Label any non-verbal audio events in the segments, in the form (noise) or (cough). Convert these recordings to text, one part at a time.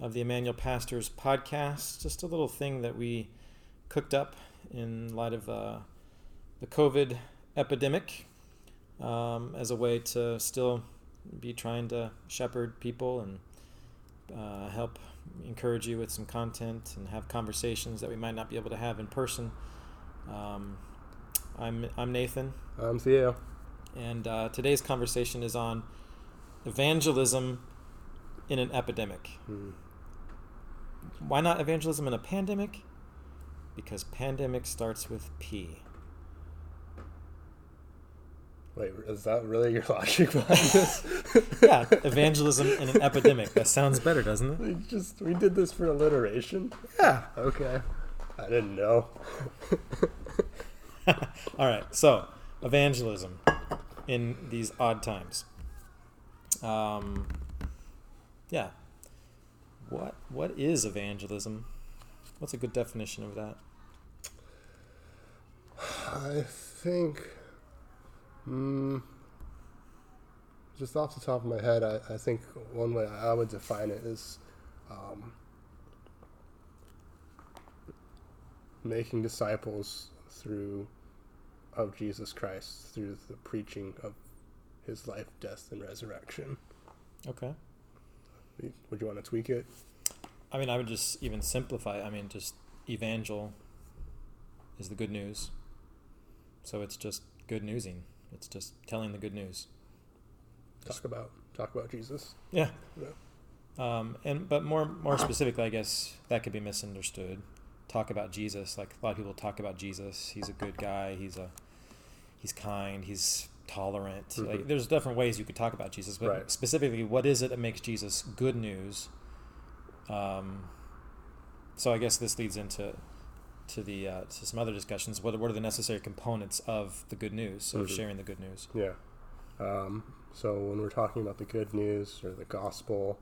of the Emmanuel Pastors podcast. Just a little thing that we cooked up in light of uh, the COVID epidemic um, as a way to still be trying to shepherd people and uh, help encourage you with some content and have conversations that we might not be able to have in person. Um, I'm, I'm Nathan. I'm Theo. And uh, today's conversation is on evangelism in an epidemic. Hmm. Why not evangelism in a pandemic? Because pandemic starts with P. Wait, is that really your (laughs) logic behind this? (laughs) Yeah, evangelism in an epidemic. That sounds better, doesn't it? we just we did this for alliteration. Yeah. (laughs) Okay. I didn't know. All right. So, evangelism in these odd times. Um, yeah. What what is evangelism? What's a good definition of that? I think, mm, just off the top of my head, I, I think one way I would define it is um, making disciples through of Jesus Christ through the preaching of his life, death, and resurrection. Okay. Would you want to tweak it? I mean, I would just even simplify. I mean, just evangel is the good news. So it's just good newsing. It's just telling the good news. Talk about talk about Jesus. Yeah. Yeah. Um, and but more more specifically, I guess that could be misunderstood. Talk about Jesus. Like a lot of people talk about Jesus. He's a good guy. He's a he's kind. He's tolerant. Like Mhm. there's different ways you could talk about Jesus, but Right. specifically, what is it that makes Jesus good news? Um, so I guess this leads into to the uh, to some other discussions. What what are the necessary components of the good news of Mhm. sharing the good news? Yeah. Um, so when we're talking about the good news or the gospel,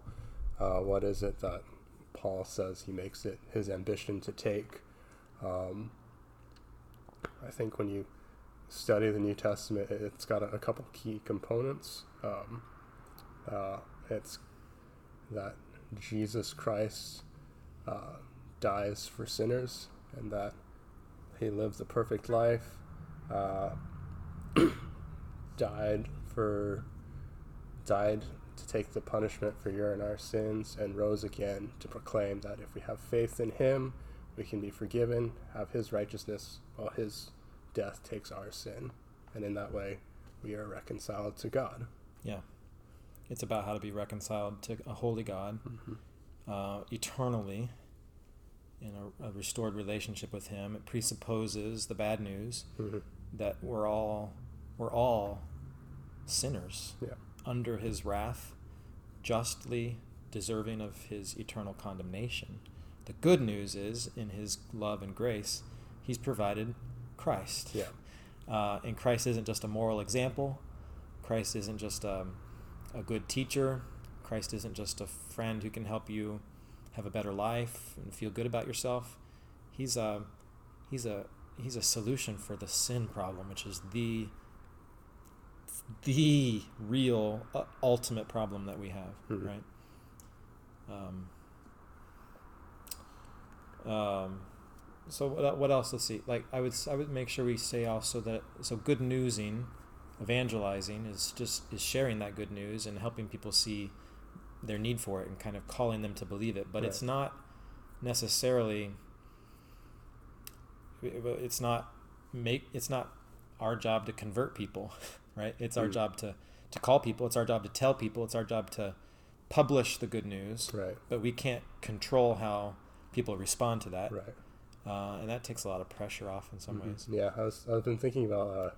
uh, what is it that Paul says he makes it his ambition to take? Um, I think when you study the New Testament, it- it's got a, a couple key components. Um, uh, it's that Jesus Christ uh, dies for sinners and that he lived the perfect life. Uh, (clears throat) died for died to take the punishment for your and our sins and rose again to proclaim that if we have faith in him we can be forgiven have his righteousness while his death takes our sin and in that way we are reconciled to god Yeah, it's about how to be reconciled to a holy God. mm-hmm. uh, eternally in a, a restored relationship with Him. It presupposes the bad news Mm-hmm. that we're all we're all sinners Yeah. under His wrath, justly deserving of His eternal condemnation. The good news is, in His love and grace, He's provided Christ. yeah Uh, and Christ isn't just a moral example. Christ isn't just um, a good teacher. Christ isn't just a friend who can help you have a better life and feel good about yourself. He's a he's a he's a solution for the sin problem, which is the the real uh, ultimate problem that we have, Mhm. right? Um, um, so what, what else? Let's see. Like I would I would make sure we say also that so good newsing, evangelizing is just is sharing that good news and helping people see their need for it and kind of calling them to believe it. But it's not necessarily. It's not make. It's not our job to convert people, (laughs) right? It's our Mm. job to to call people. It's our job to tell people. It's our job to publish the good news. right But we can't control how people respond to that right uh, and that takes a lot of pressure off in some Mhm. ways. Yeah, I was, I've been thinking about uh,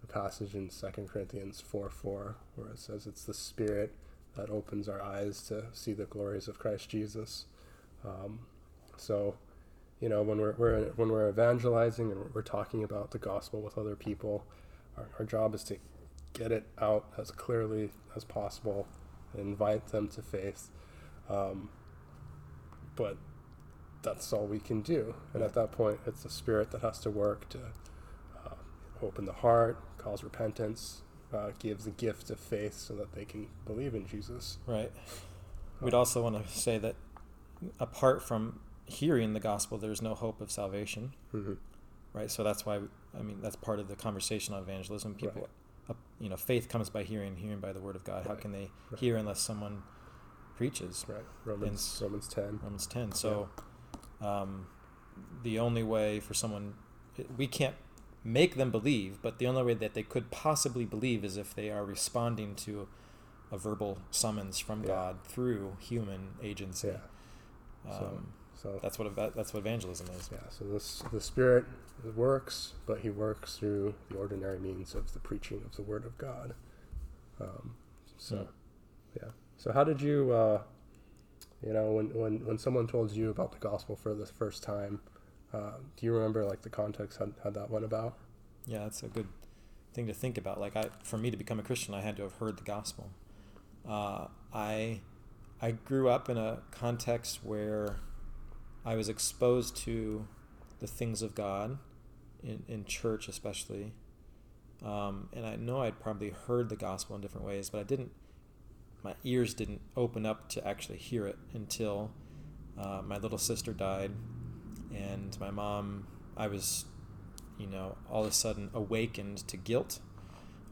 the passage in Second Corinthians 4 4, where it says it's the Spirit that opens our eyes to see the glories of Christ Jesus. Um, so, you know, when we're, we're when we're evangelizing and we're talking about the gospel with other people, our, our job is to get it out as clearly as possible and invite them to faith. Um, but that's all we can do. And at that point, it's the Spirit that has to work to uh, open the heart, cause repentance, uh, gives a gift of faith so that they can believe in Jesus. Right. We'd also want to say that apart from hearing the gospel, there's no hope of salvation. Mm-hmm. Right. So that's why I mean that's part of the conversation on evangelism. People, Right. uh, you know, faith comes by hearing, hearing by the word of God. How can they Right. hear unless someone preaches? Right. Romans Romans ten. Romans 10. So um, the only way for someone, we can't make them believe, but the only way that they could possibly believe is if they are responding to a verbal summons from Yeah. God through human agency. Yeah. So- Um, So that's what that's what evangelism is. yeah. So this the Spirit works, but He works through the ordinary means of the preaching of the Word of God. Um, so Hmm. yeah. So how did you? Uh, you know, when, when, when someone told you about the gospel for the first time, uh, do you remember like the context how, that went about? Yeah, that's a good thing to think about. Like, I, for me to become a Christian, I had to have heard the gospel. Uh, I, I grew up in a context where I was exposed to the things of God, in, in church especially. Um, and I know I'd probably heard the gospel in different ways, but I didn't. My ears didn't open up to actually hear it until uh, my little sister died, and my mom. I was you know, all of a sudden awakened to guilt,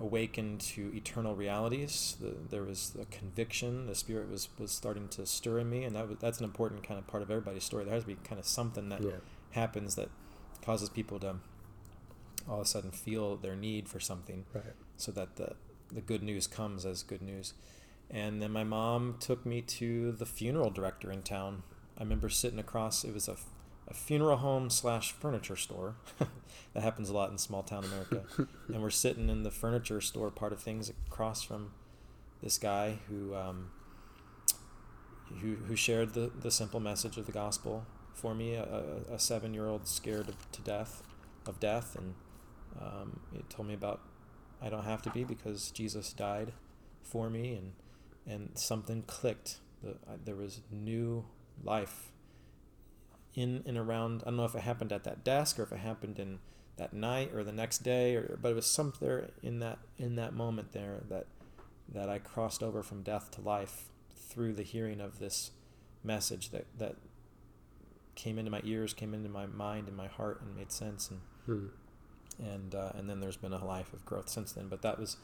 awakened to eternal realities. The, there was the conviction. The Spirit was, was starting to stir in me, and that was, that's an important kind of part of everybody's story. There has to be kind of something that Yeah. happens that causes people to all of a sudden feel their need for something Right. so that the, the good news comes as good news. And then my mom took me to the funeral director in town. I remember sitting across, it was a, a funeral home slash furniture store. (laughs) that happens a lot in small town America. (laughs) and we're sitting in the furniture store part of things across from this guy who, um, who, who shared the, the simple message of the gospel for me, a, a, seven year old scared to death, of death. And um, it told me about I don't have to be because Jesus died for me, and and something clicked. The, I, there was new life in and around. I don't know if it happened at that desk or if it happened in that night or the next day, or but it was something in that in that moment there that that I crossed over from death to life through the hearing of this message that that came into my ears, came into my mind and my heart, and made sense and Hmm. and uh, and then there's been a life of growth since then. But that was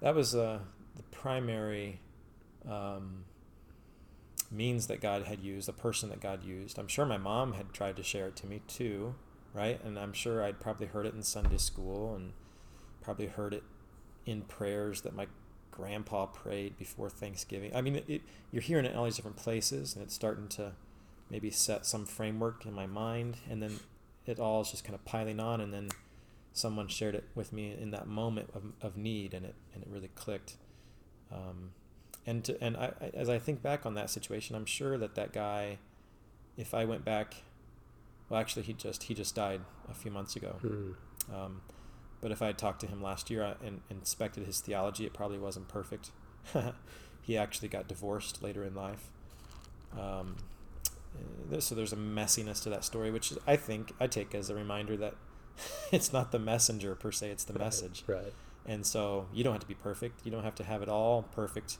that was uh, the primary um, means that God had used, the person that God used. I'm sure my mom had tried to share it to me too, right? And I'm sure I'd probably heard it in Sunday school and probably heard it in prayers that my grandpa prayed before Thanksgiving. I mean, it, it, you're hearing it in all these different places, and it's starting to maybe set some framework in my mind, and then it all is just kind of piling on, and then someone shared it with me in that moment of, of need, and it and it really clicked. Um, and to, and I, I, as I think back on that situation, I'm sure that that guy, if I went back, well, actually, he just he just died a few months ago. Hmm. Um, but if I had talked to him last year and inspected his theology, it probably wasn't perfect. (laughs) he actually got divorced later in life. Um, uh, so there's a messiness to that story, which I think I take as a reminder that (laughs) it's not the messenger per se; it's the Right, message. Right. And so you don't have to be perfect. You don't have to have it all perfect,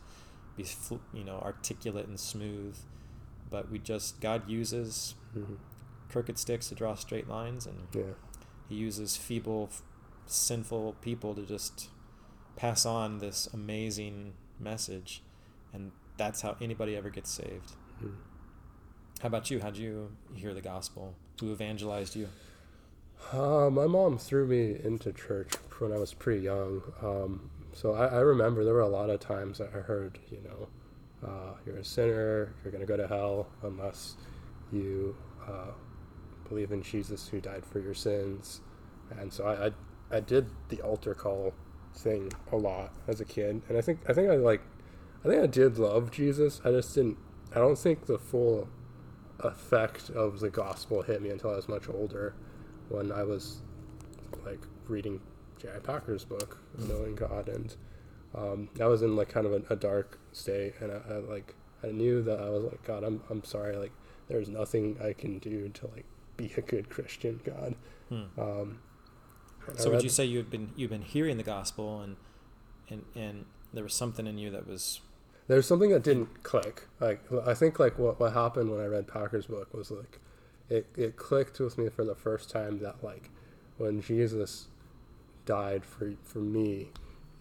be you know articulate and smooth. But we just God uses hmm crooked sticks to draw straight lines, and Yeah. he uses feeble, sinful people to just pass on this amazing message, and that's how anybody ever gets saved. Hmm. How about you? How'd you hear the gospel? Who evangelized you? Uh, my mom threw me into church when I was pretty young. Um, so I, I remember there were a lot of times I heard, you know, uh, you're a sinner, you're going to go to hell unless you uh, believe in Jesus who died for your sins. And so I, I, I did the altar call thing a lot as a kid. And I think, I think I like, I think I did love Jesus. I just didn't, I don't think the full effect of the gospel hit me until I was much older when I was like reading J.I. Packer's book, Knowing God, and um, I was in like kind of a, a dark state, and I, I like I knew that I was like God, I'm I'm sorry, like there's nothing I can do to like be a good Christian, God. Hmm. Um, So would you say you've been you've been hearing the gospel and and and there was something in you that was There's something that didn't click. Like I think like what what happened when I read Packer's book was like it it clicked with me for the first time that like when Jesus died for for me,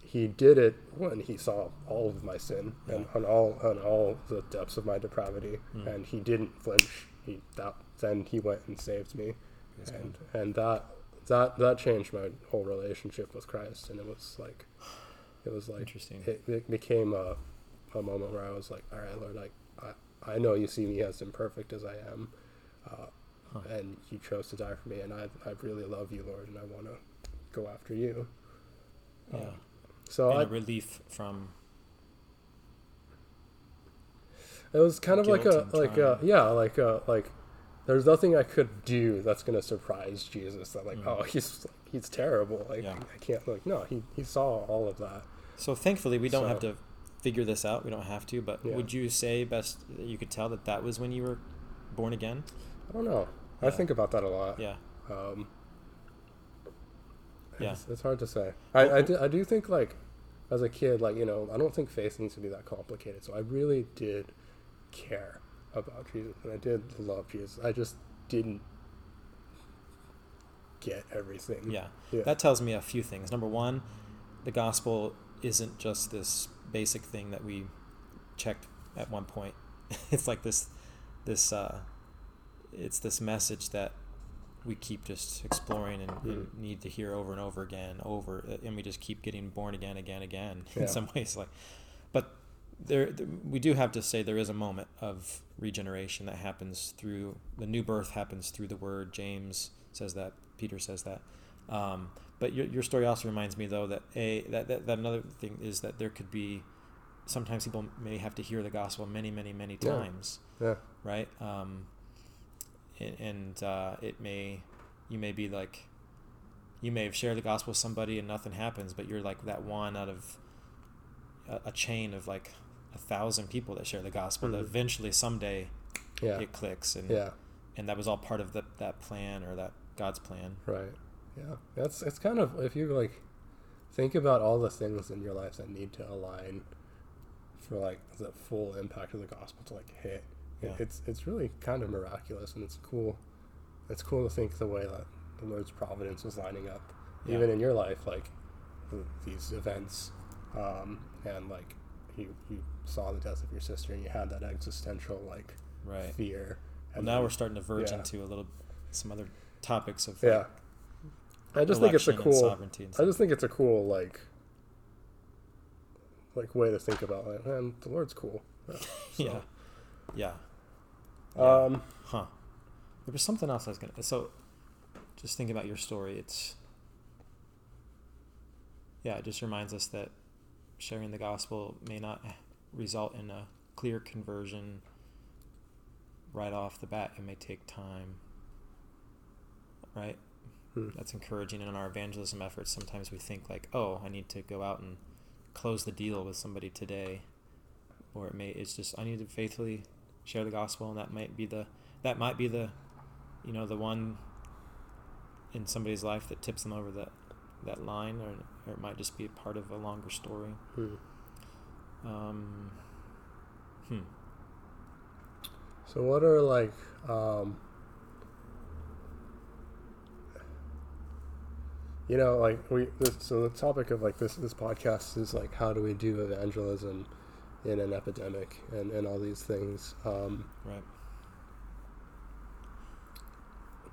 he did it when he saw all of my sin and on all on all the depths of my depravity, Mm. and he didn't flinch. He that then he went and saved me, Praise and and that that that changed my whole relationship with Christ, and it was like it was like interesting. it, it became a, a moment where I was like, all right, Lord, like I, I know you see me as imperfect as I am. And you chose to die for me, and I, I really love you, Lord, and I want to go after you. yeah, Um, so and I, a relief from it was kind of like a like a yeah like a like there's nothing I could do that's gonna surprise Jesus. That like Mm. oh he's he's terrible. Like Yeah. I can't like no he he saw all of that. So thankfully, we don't have to figure this out. We don't have to. But Yeah. would you say best that you could tell that that was when you were born again? I don't know. I think about that a lot. Yeah. Um, Yeah. it's, it's hard to say. I, I, do, I do think like as a kid, like you know, I don't think faith needs to be that complicated. So I really did care about Jesus, and I did love Jesus. I just didn't get everything. Yeah. Yeah. That tells me a few things. Number one, the gospel isn't just this basic thing that we checked at one point. (laughs) it's like this, this, uh, it's this message that we keep just exploring and, and Mhm. need to hear over and over again, over, and we just keep getting born again, again, again. (laughs) Yeah. In some ways, like, but there, we do have to say there is a moment of regeneration that happens through the new birth happens through the word. James says that. Peter says that. Um, but your, your story also reminds me though that a that, that, that another thing is that there could be sometimes people may have to hear the gospel many many many Yeah. times Yeah. right um, and, and uh, it may you may be like you may have shared the gospel with somebody and nothing happens but you're like that one out of a, a chain of like a thousand people that share the gospel that Mhm. eventually someday Yeah. it clicks and Yeah. and that was all part of the, that plan or that god's plan Right. Yeah. That's it's kind of if you like think about all the things in your life that need to align for like the full impact of the gospel to like hit. Yeah. It's it's really kind of miraculous and it's cool. It's cool to think the way that the Lord's providence was lining up, Yeah. even in your life, like these events, um, and like you you saw the death of your sister and you had that existential like right fear. well, now we're starting to verge yeah. into a little some other topics of yeah. like, I just think it's a election and cool. and I just think it's a cool like like way to think about it. Man, the Lord's cool. Yeah. (laughs) So, yeah yeah Yeah. Um Huh. There was something else I was gonna. So, just thinking about your story, it's. Yeah, it just reminds us that sharing the gospel may not result in a clear conversion right off the bat. It may take time. Right? Hmm. That's encouraging in our evangelism efforts. Sometimes we think, like, oh, I need to go out and close the deal with somebody today. Or it may, it's just, I need to faithfully share the gospel, and that might be the that might be the you know the one in somebody's life that tips them over that that line or, or it might just be a part of a longer story hmm. um, hmm. So what are like um you know like we this, so the topic of like this this podcast is like how do we do evangelism in an epidemic and and all these things um right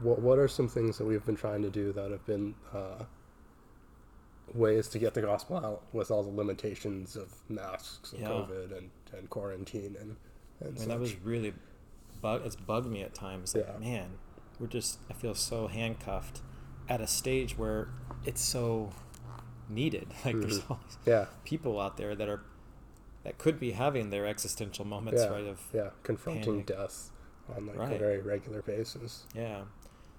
what what are some things that we've been trying to do that have been uh ways to get the gospel out with all the limitations of masks and Yeah. covid and and quarantine and and I mean, that was really bug it's bugged me at times like Yeah. man we're just i feel so handcuffed at a stage where it's so needed (laughs) like there's Mhm. all these yeah people out there that are that could be having their existential moments Yeah. right of yeah confronting Panic. death on like a very regular basis Yeah.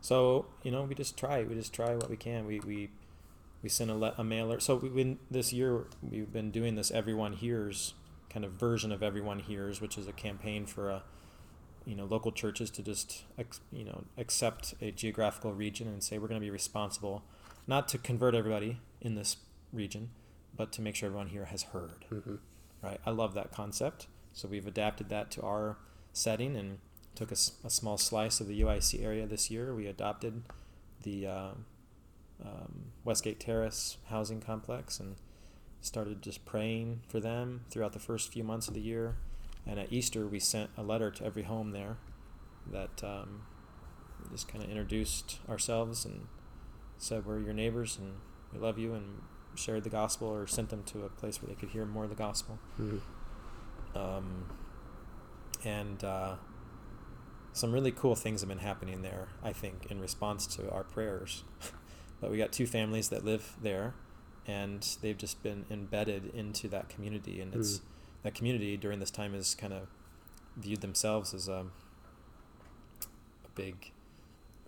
So you know, we just try. We just try what we can. We we we send a, le- a mailer. So we've been this year. We've been doing this. Everyone hears kind of version of everyone hears, which is a campaign for a you know local churches to just you know accept a geographical region and say we're going to be responsible, not to convert everybody in this region, but to make sure everyone here has heard. Mm-hmm. Right? I love that concept. So we've adapted that to our setting and took a small slice of the UIC area this year. We adopted the uh, um, Westgate Terrace housing complex and started just praying for them throughout the first few months of the year. And at Easter, we sent a letter to every home there that um, just kind of introduced ourselves and said we're your neighbors and we love you and shared the gospel or sent them to a place where they could hear more of the gospel. Mm-hmm. Um, and uh, some really cool things have been happening there, I think, in response to our prayers. (laughs) but we got two families that live there, and they've just been embedded into that community. And it's Mm. that community during this time has kind of viewed themselves as a, a big,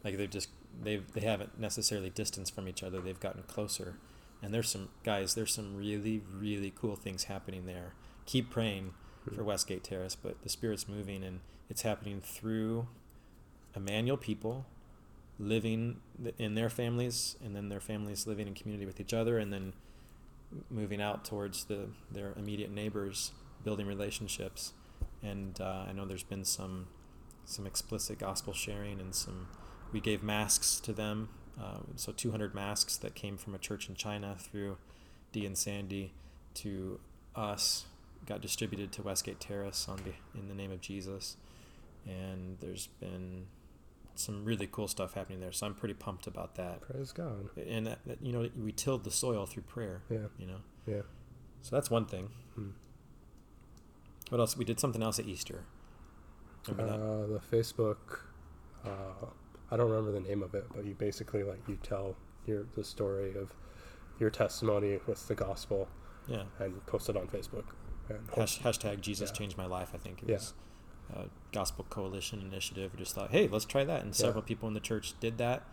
like they've just they've they haven't necessarily distanced from each other. They've gotten closer. And there's some guys. There's some really really cool things happening there. Keep praying for Mhm. Westgate Terrace, but the Spirit's moving and it's happening through Emmanuel people living in their families and then their families living in community with each other and then moving out towards the their immediate neighbors, building relationships. And uh, I know there's been some some explicit gospel sharing and some we gave masks to them uh, so 200 masks that came from a church in China through Dee and Sandy to us got distributed to Westgate Terrace on be- in the name of Jesus, and there's been some really cool stuff happening there. So I'm pretty pumped about that. Praise God. And that, that you know we tilled the soil through prayer. Yeah. You know, Yeah. so that's one thing. Hmm. What else? We did something else at Easter. Uh, the Facebook. Uh, I don't remember the name of it, but you basically like you tell your the story of your testimony with the gospel Yeah. and post it on Facebook. And Hash, hashtag Jesus Yeah. changed my life. I think it Yeah. was a Gospel Coalition initiative. We just thought, hey, let's try that, and Yeah. several people in the church did that,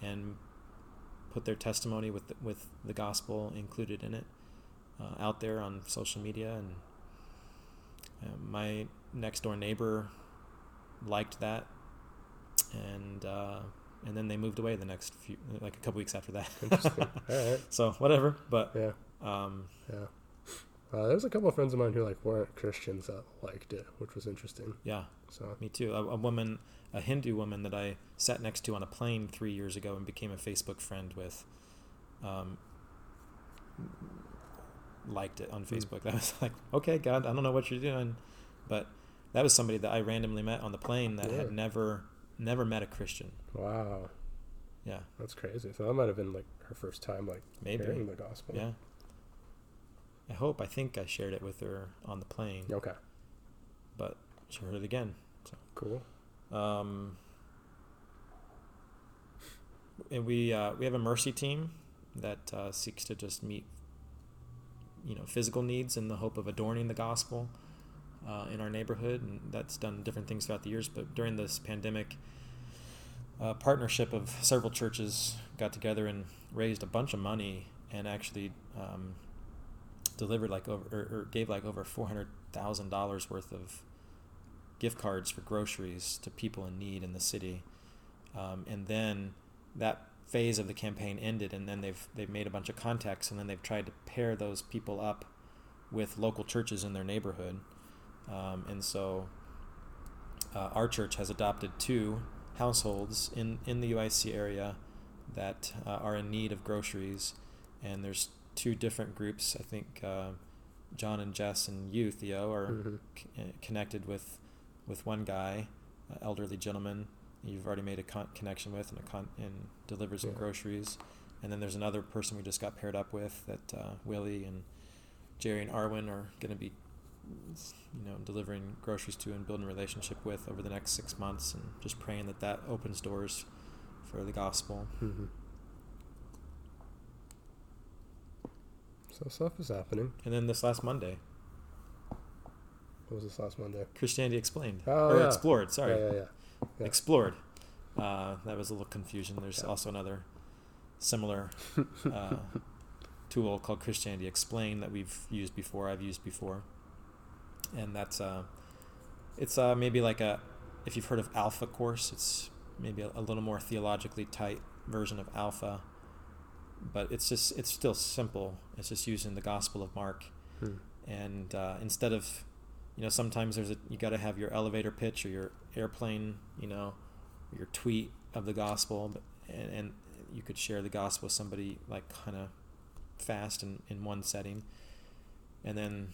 and put their testimony with the, with the gospel included in it uh, out there on social media. And uh, my next door neighbor liked that, and uh, and then they moved away the next few, like a couple weeks after that. Interesting. (laughs) All right. so whatever, but Yeah. um, Yeah. Uh, there's a couple of friends of mine who like weren't Christians that liked it, which was interesting. yeah. So Me too. A, a woman, a Hindu woman that I sat next to on a plane three years ago and became a Facebook friend with, um, liked it on Hmm. Facebook. (laughs) I was like, okay, God, I don't know what you're doing, but that was somebody that I randomly met on the plane that Yeah. had never, never met a Christian. wow, Yeah, that's crazy. So that might have been like her first time like maybe. hearing the gospel. Yeah. I hope. I think I shared it with her on the plane, Okay. but she heard it again. Cool. Um, and we uh, we have a mercy team that uh, seeks to just meet, you know, physical needs in the hope of adorning the gospel uh, in our neighborhood, and that's done different things throughout the years. But during this pandemic, a partnership of several churches got together and raised a bunch of money and actually um, delivered like over or, or gave like over four hundred thousand dollars worth of gift cards for groceries to people in need in the city. Um, and then that phase of the campaign ended, and then they've they've made a bunch of contacts, and then they've tried to pair those people up with local churches in their neighborhood. Um, and so uh, our church has adopted two households in, in the UIC area that uh, are in need of groceries, and there's two different groups. I think uh, John and Jess and you, Theo, are Mhm. c- uh, connected with with one guy, an elderly gentleman you've already made a con- connection with and a con- and delivered some Yeah. groceries. And then there's another person we just got paired up with that uh, Willie and Jerry and Arwin are going to be, you know, delivering groceries to and building a relationship with over the next six months, and just praying that that opens doors for the gospel. Mhm. So stuff is happening. And then this last Monday, What was this last Monday? Christianity Explained Oh, or yeah. Explored. Sorry, Yeah, yeah, yeah. Explored. Uh, that was a little confusion. There's also another similar (laughs) uh, tool called Christianity Explained that we've used before. I've used before, and that's uh, it's uh, maybe like a if you've heard of Alpha Course, it's maybe a, a little more theologically tight version of Alpha, but it's just it's still simple. It's just using the Gospel of Mark, Hmm. and uh, instead of, you know, sometimes there's a you got to have your elevator pitch or your airplane, you know, your tweet of the gospel, but, and, and you could share the gospel with somebody like kind of fast in, in one setting, and then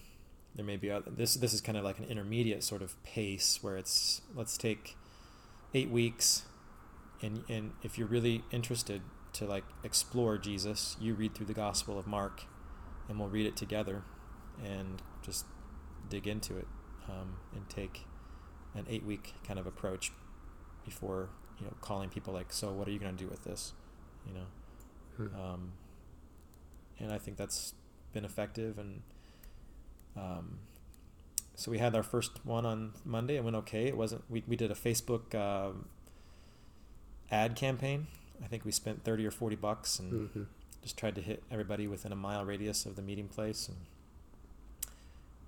there may be other, this this is kind of like an intermediate sort of pace where it's let's take eight weeks, and and if you're really interested to like explore Jesus, you read through the Gospel of Mark, and we'll read it together, and just dig into it, um, and take an eight week kind of approach before you know calling people like, so what are you going to do with this, you know, Hmm. um, and I think that's been effective and. Um, so we had our first one on Monday. It went okay. It wasn't. We, we did a Facebook um, ad campaign. I think we spent thirty or forty bucks and Mhm. just tried to hit everybody within a mile radius of the meeting place, and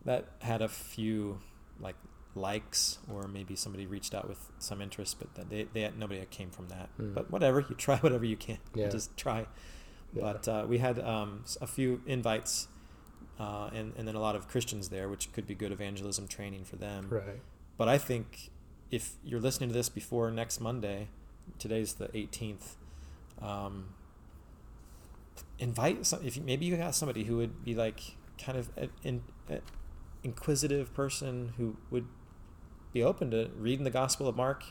that had a few like likes or maybe somebody reached out with some interest, but that they, they had, nobody came from that. Hmm. But whatever, you try (laughs) whatever you can. You just try. Yeah. But uh, we had um, a few invites, uh, and and then a lot of Christians there, which could be good evangelism training for them. Right. But I think if you're listening to this before next Monday, today's the 18th. Um, invite some. If you, maybe you got somebody who would be like kind of an in, a inquisitive person who would be open to reading the Gospel of Mark.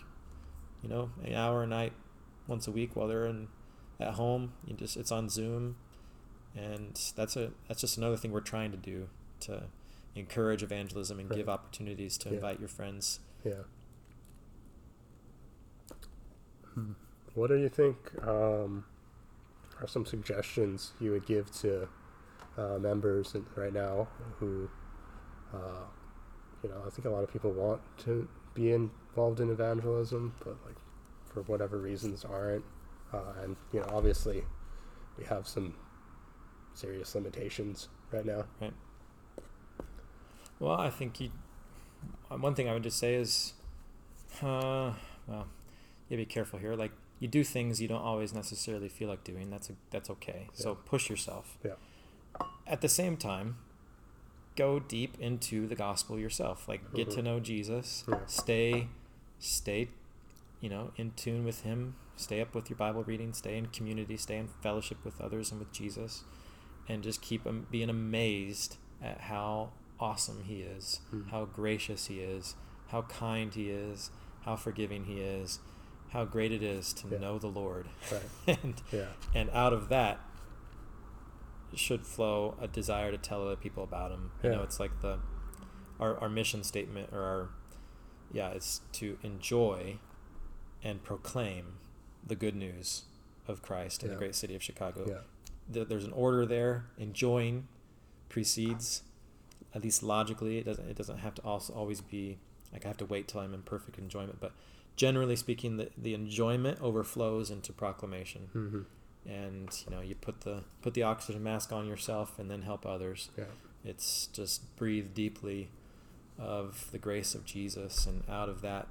You know, an hour a night, once a week while they're in at home. You just it's on Zoom, and that's a that's just another thing we're trying to do to encourage evangelism and give opportunities to Yeah. invite your friends. Yeah. Hmm. What do you think um, are some suggestions you would give to uh, members right now who, uh, you know, I think a lot of people want to be involved in evangelism, but like for whatever reasons aren't. Uh, and you know, obviously, we have some serious limitations right now. Right. Well, I think you. uh, One thing I would just say is, uh, well, you be careful here. Like you do things you don't always necessarily feel like doing. That's a, that's okay. So push yourself. Yeah. At the same time, go deep into the gospel yourself. Like get to Mhm. know Jesus. Yeah. Stay, stay, you know, in tune with Him. Stay up with your Bible reading. Stay in community. Stay in fellowship with others and with Jesus, and just keep being amazed at how awesome He is, Mhm. how gracious He is, how kind He is, how forgiving He is, how great it is to Yeah. know the Lord, Right. (laughs) and Yeah. and out of that should flow a desire to tell other people about Him. You know, it's like the our our mission statement or our yeah, it's to enjoy and proclaim the good news of Christ in Yeah. the great city of Chicago Yeah. There's an order there. Enjoying precedes, at least logically. It doesn't. It doesn't have to also always be like I have to wait till I'm in perfect enjoyment. But generally speaking, the the enjoyment overflows into proclamation. hmm And you know, you put the put the oxygen mask on yourself, and then help others. Yeah. It's just breathe deeply of the grace of Jesus, and out of that,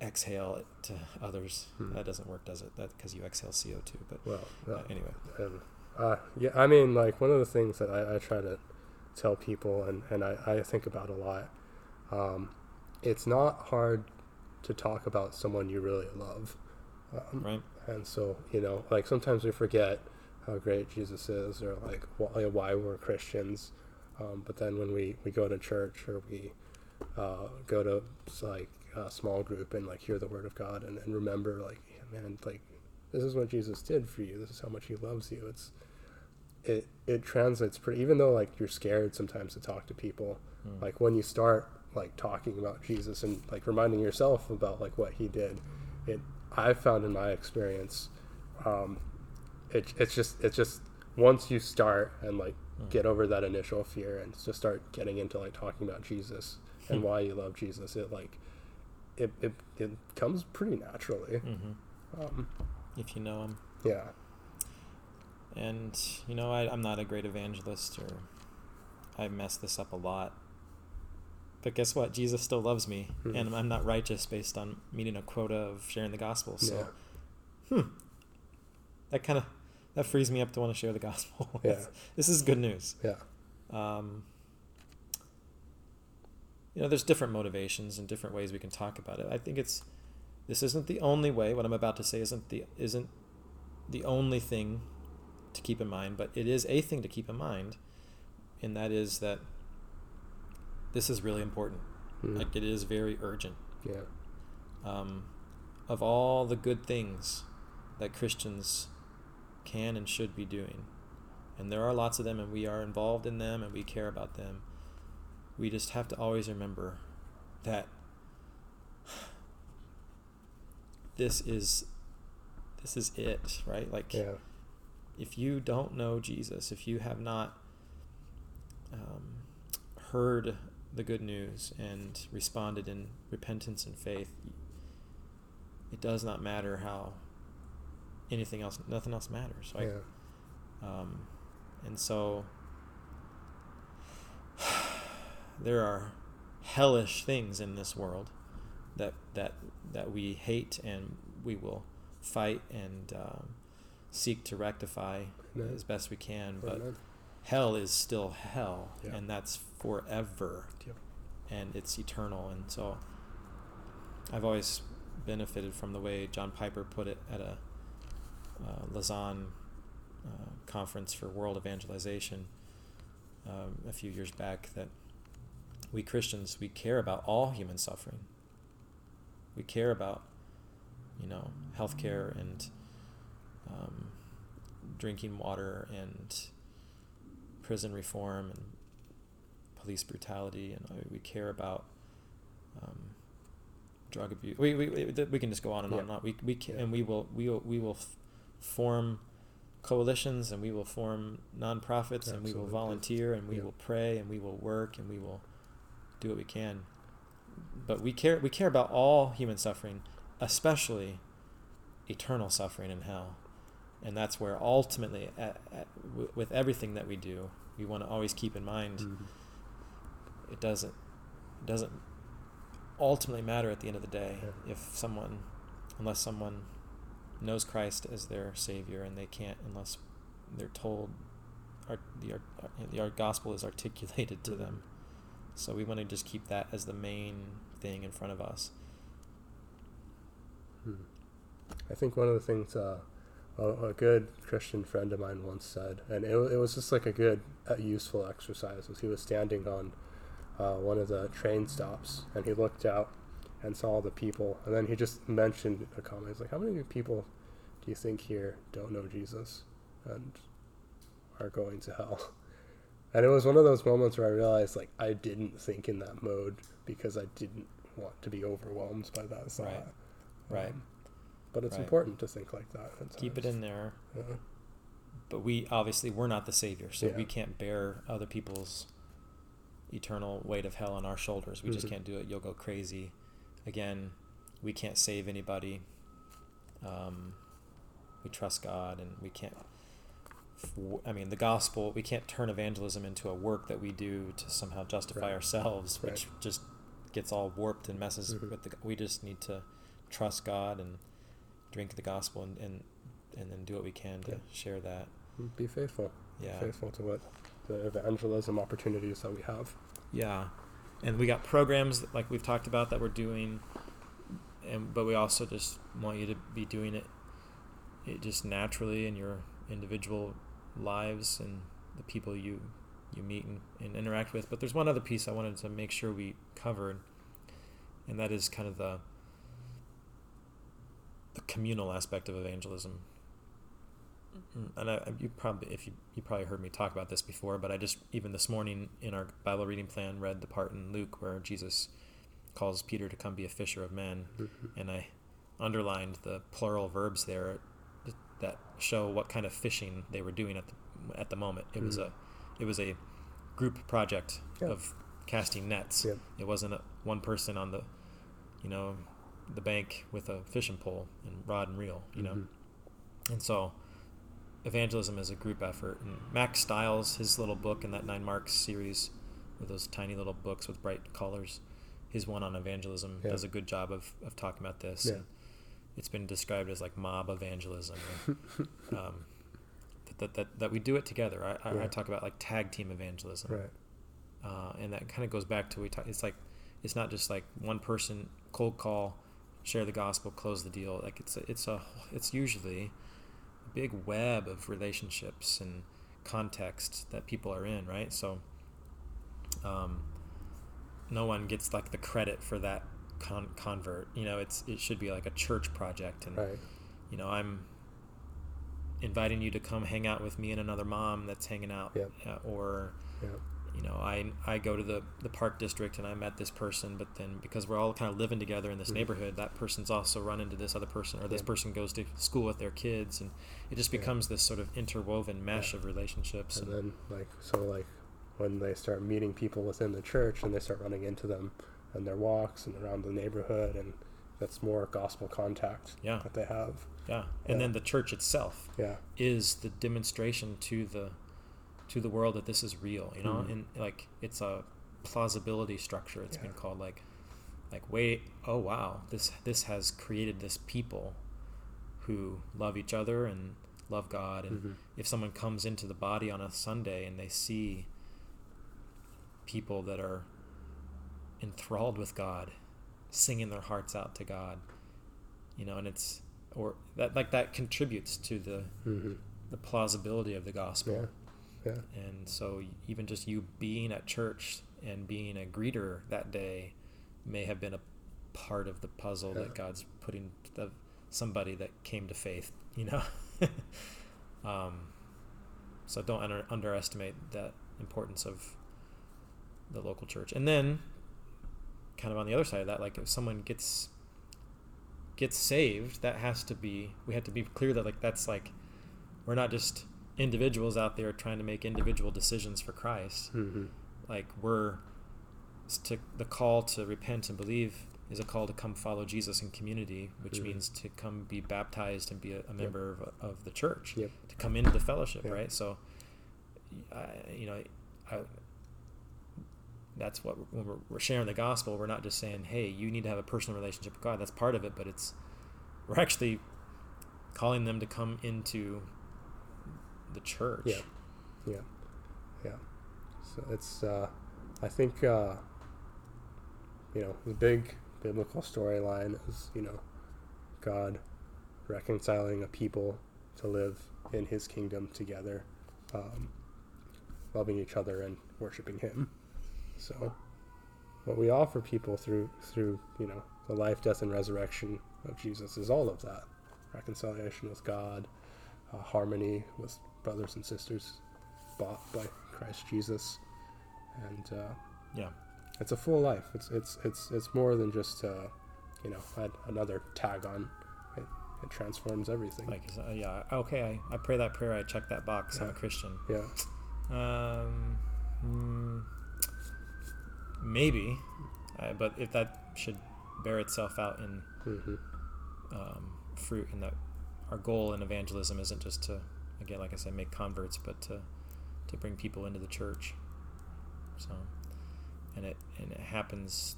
exhale it to others. Hmm. That doesn't work, does it? That because you exhale CO two. But Well, uh, uh, anyway. and uh, yeah, I mean, like one of the things that I, I try to tell people, and and I, I think about a lot. Um, it's not hard to talk about someone you really love, um, right. and so you know, like sometimes we forget how great Jesus is, or like why, why we're Christians. Um, but then when we, we go to church or we uh, go to like a small group and like hear the word of God and, and remember like yeah, man like this is what Jesus did for you. This is how much He loves you. It's it it translates pretty. Even though like you're scared sometimes to talk to people, Mm. like when you start like talking about Jesus and like reminding yourself about like what He did, it I've found in my experience, um, it it's just it's just once you start and like Mm. get over that initial fear and just start getting into like talking about Jesus and (laughs) why you love Jesus, it like it it, it comes pretty naturally. hmm Um, If you know him, yeah. and you know, I, I'm not a great evangelist, or I mess this up a lot. But guess what? Jesus still loves me, Mhm. and I'm not righteous based on meeting a quota of sharing the gospel. So, Yeah. hmm, that kind of that frees me up to want to share the gospel. (laughs) Yeah. this is good news. Yeah. Um, you know, there's different motivations and different ways we can talk about it. I think it's this isn't the only way. What I'm about to say isn't the isn't the only thing to keep in mind, but it is a thing to keep in mind, and that is that this is really important. Mhm. Like it is very urgent. yeah. Um, of all the good things that Christians can and should be doing, and there are lots of them, and we are involved in them, and we care about them. We just have to always remember that this is this is it, right? Like Yeah. if you don't know Jesus, if you have not um, heard the good news and responded in repentance and faith, it does not matter how anything else, nothing else matters. Right? Yeah. Um, and so there are hellish things in this world that that that we hate and we will fight and um, seek to rectify Amen. as best we can. But Amen. hell is still hell, Yeah. and that's forever, Yep. and it's eternal. And so, I've always benefited from the way John Piper put it at a uh, Lausanne uh, conference for world evangelization um, a few years back. That we Christians we care about all human suffering. We care about, you know, healthcare and um, drinking water and prison reform and police brutality, and we care about um, drug abuse. We, we, we, we can just go on and on Yeah. and on. We, we can, Yeah. and we will we will we will f- form coalitions and we will form nonprofits and we will volunteer and we Yeah. will pray and we will work and we will do what we can. But we care we care about all human suffering, especially eternal suffering in hell. And that's where ultimately, at, at, w- with everything that we do, we want to always keep in mind Mhm. it doesn't it doesn't ultimately matter at the end of the day Yeah. if someone unless someone knows Christ as their savior and they can't unless they're told our, the our, the our gospel is articulated to Mhm. them so we want to just keep that as the main thing in front of us Hmm. I think one of the things uh, a, a good Christian friend of mine once said, and it, it was just like a good, uh, useful exercise, was he was standing on uh, one of the train stops and he looked out and saw all the people, and then he just mentioned a comment. He's like, "How many people do you think here don't know Jesus and are going to hell?" (laughs) And it was one of those moments where I realized, like, I didn't think in that mode because I didn't want to be overwhelmed by that thought. Right. Right. Um, but it's Right. important to think like that. at keep it in there Yeah. but we obviously we're not the savior so Yeah. we can't bear other people's eternal weight of hell on our shoulders we just Mhm. can't do it you'll go crazy again we can't save anybody um, we trust god and we can't i mean the gospel we can't turn evangelism into a work that we do to somehow justify Right. ourselves Right. which just gets all warped and messes Mhm. with the we just need to trust god and drink the gospel and and, and then do what we can to Yeah. share that Be faithful. yeah Faithful to what the evangelism opportunities that we have. Yeah, and we got programs that, like we've talked about that we're doing, and but we also just want you to be doing it, it just naturally in your individual lives and the people you you meet and, and interact with. But there's one other piece I wanted to make sure we covered, and that is kind of the the communal aspect of evangelism. Mm, And I, you probably, if you you probably heard me talk about this before, but I just even this morning in our Bible reading plan read the part in Luke where Jesus calls Peter to come be a fisher of men, and I underlined the plural verbs there th- that show what kind of fishing they were doing at the at the moment. It was Mhm. a it was a group project Yeah. of casting nets. Yep. It wasn't a, one person on the you know the bank with a fishing pole and rod and reel. You know, Mhm. and so evangelism is a group effort. And Max Stiles, his little book in that Nine Marks series, with those tiny little books with bright colors, his one on evangelism Yeah. does a good job of, of talking about this. Yeah. And it's been described as like mob evangelism. um, that that, that we do it together. I, I, I talk about like tag team evangelism, Right. uh, and that kind of goes back to we talk. It's like it's not just like one person cold call, share the gospel, close the deal. Like it's a, it's a it's usually a big web of relationships and context that people are in, right? So, um, no one gets like the credit for that con- convert. You know, it's it should be like a church project, and Right. you know, I'm inviting you to come hang out with me and another mom that's hanging out, Yep. uh, or Yep. you know, I I go to the the park district and I met this person, but then because we're all kind of living together in this Mhm. neighborhood, that person's also run into this other person, or this person goes to school with their kids, and it just becomes this sort of interwoven mesh of relationships. And then like so like when they start meeting people within the church and they start running into them in their walks and around the neighborhood and that's more gospel contact yeah, that they have. yeah, and Yeah. then the church itself Yeah. is the demonstration to the to the world that this is real you know Mhm. and like it's a plausibility structure it's been called like like wait oh wow this this has created this people who love each other and love god and Mhm. if someone comes into the body on a sunday and they see people that are enthralled with god singing their hearts out to god you know and it's or that like that contributes to the Mhm. the plausibility of the gospel. Yeah. Yeah. And so even just you being at church and being a greeter that day may have been a part of the puzzle Yeah. that God's putting the somebody that came to faith, (laughs) you know. um, so don't under, underestimate that importance of the local church. And then kind of on the other side of that, like if someone gets gets saved, that has to be we have to be clear that like that's like we're not just individuals out there trying to make individual decisions for Christ. Mhm. Like we're to the call to repent and believe is a call to come follow Jesus in community, which Mhm. means to come be baptized and be a, a member of, of the church, Yep. to come into the fellowship, Yeah. right? So, I, you know, I, that's what when we're, we're sharing the gospel, we're not just saying, "Hey, you need to have a personal relationship with God." That's part of it, but it's we're actually calling them to come into the church. Yeah. Yeah. Yeah. So it's uh I think uh you know, the big biblical storyline is, you know, God reconciling a people to live in his kingdom together, um, loving each other and worshiping him. So what we offer people through through, you know, the life, death and resurrection of Jesus is all of that. Reconciliation with God, uh, harmony with brothers and sisters bought by Christ Jesus. And uh, Yeah. it's a full life. It's it's it's it's more than just uh, you know add another tag on. It, it transforms everything. Like, uh, yeah, okay, I, I pray that prayer, I check that box, I'm a Christian. yeah, Um, mm, maybe, uh, but if that should bear itself out in hmm um, fruit, and that our goal in evangelism isn't just to, again, like I said, make converts, but to to bring people into the church. So, and it and it happens.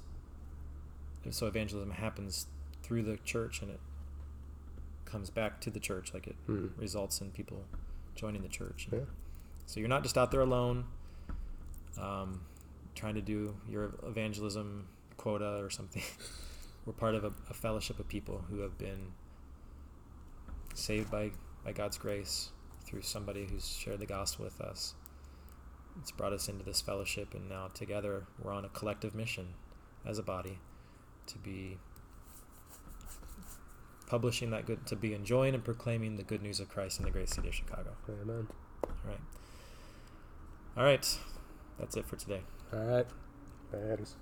So evangelism happens through the church, and it comes back to the church, like it hmm results in people joining the church. Yeah. So you're not just out there alone, um, trying to do your evangelism quota or something. (laughs) We're part of a, a fellowship of people who have been saved by, by God's grace through somebody who's shared the gospel with us. It's brought us into this fellowship, and now together we're on a collective mission as a body to be publishing that good, to be enjoying and proclaiming the good news of Christ in the great city of Chicago. Amen. All right. All right. That's it for today. All right. Is.